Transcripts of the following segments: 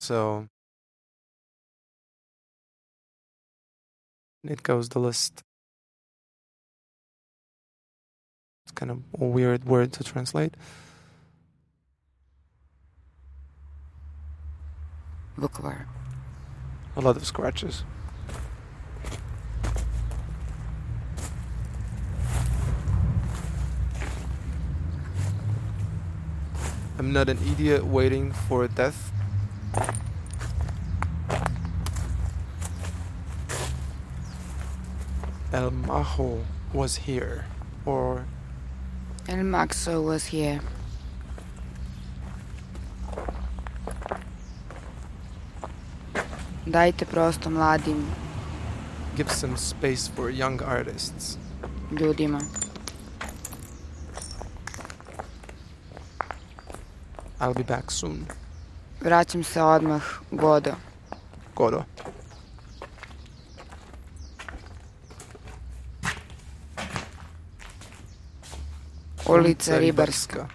So it goes the list. It's kind of a weird word to translate. Vukovar. A lot of scratches. I'm not an idiot waiting for death. El Majo was here, or El Maxo was here. Dajte prosto mladim give some space for young artists. ljudima. I'll be back soon. Vraćam se odmah, Godo. Godo. Ulica Ribarska.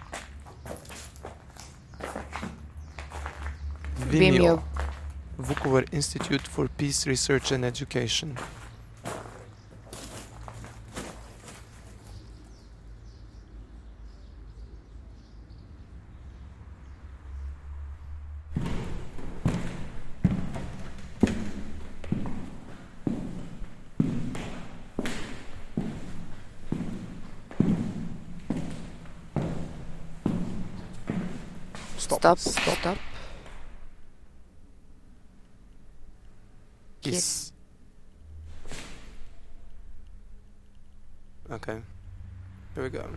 Vimeo. Vukovar Institute for Peace Research and Education. Stop, stop. Kiss. Okay. Here we go.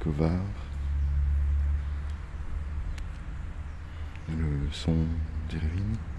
Kovar. Le son d'Irvine.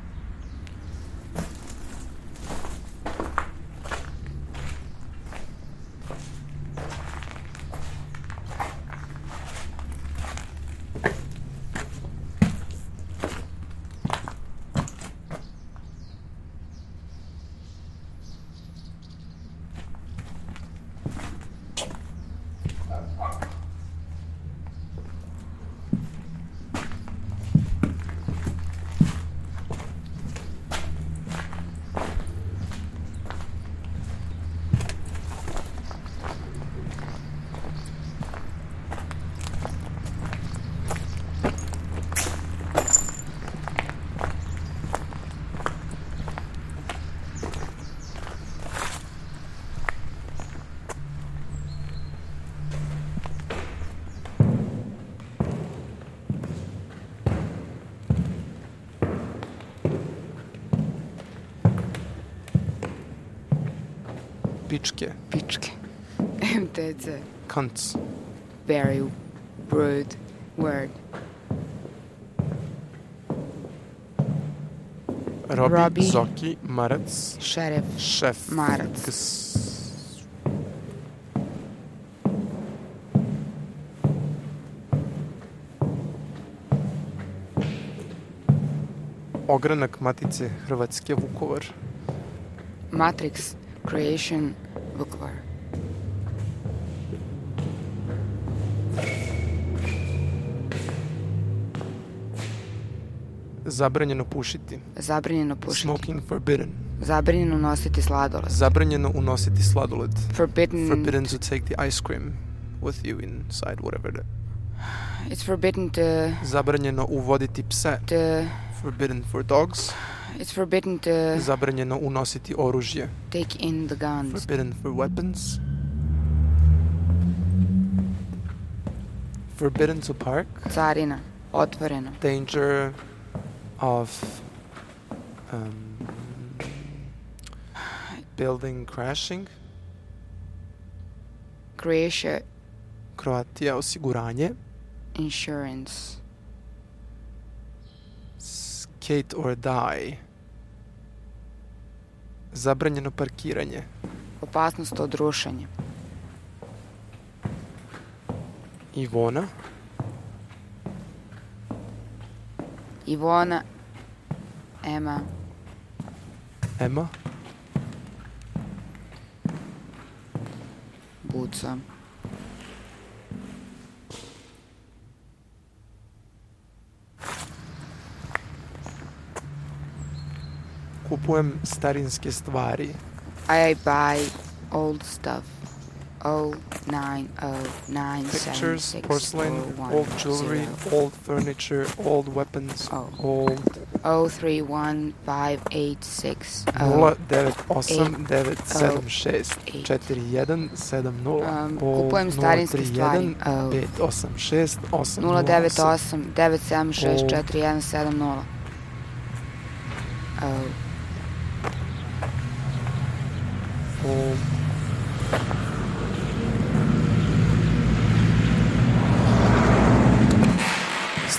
Pičke. Pičke. MTC. Cunts. Very rude word. Robbie, Robbie. Zoki, Marac, Šeref. Šef. Marac. Ks- Ogranak Matice Hrvatske Vukovar. Matrix. Creation. Vukovar. Zabranjeno pušiti. Zabranjeno pušiti. Smoking forbidden. Zabranjeno nositi sladoled. Zabranjeno unositi sladoled. Forbidden. Forbidden to take the ice cream with you inside whatever. It's forbidden to zabranjeno uvoditi pse. to. Forbidden for dogs. It's forbidden to Zabranjeno unositi oružje. take in the guns. Forbidden for weapons. Forbidden to park. Carina. Otvoreno. Danger of um, building crashing. Croatia Croatia osiguranje. insurance. Skate or die. Zabranjeno parkiranje. Opasnost od rušenja. Ivona. Ivona. Ema. Ema. Buca. Kupujem starinske stvari. I buy old stuff. Oh nine oh nine seven Pictures, six porcelain, one old jewelry, zero. old furniture, old weapons, Oh. old Oh three one five eight six oh 098 976 eight. 4170 old kupujem starinske stvari. 031 Oh. 586 808 098 976 4170.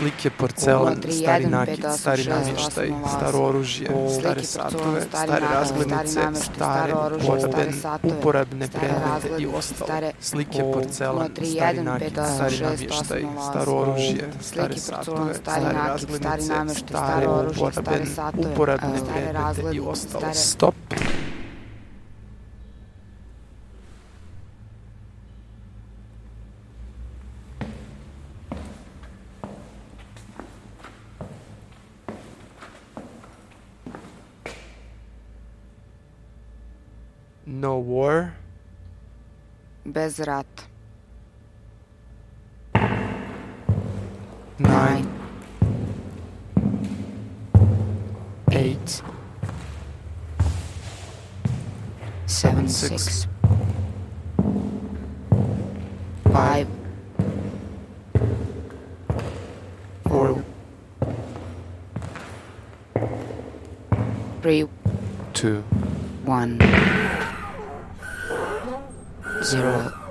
slike, porcelan, stari nakit, stari namještaj, staro oružje, stare satove, stare razglednice, stare uporabne, uporabne predmete i ostalo. Slike, porcelan, stari nakit, stari namještaj, staro oružje, stare satove, stare razglednice, stare uporabne, uporabne predmete i ostalo. Stop. No war, bez rat. nine, eight, seven, Six. six, five, four, three, two, one, zero.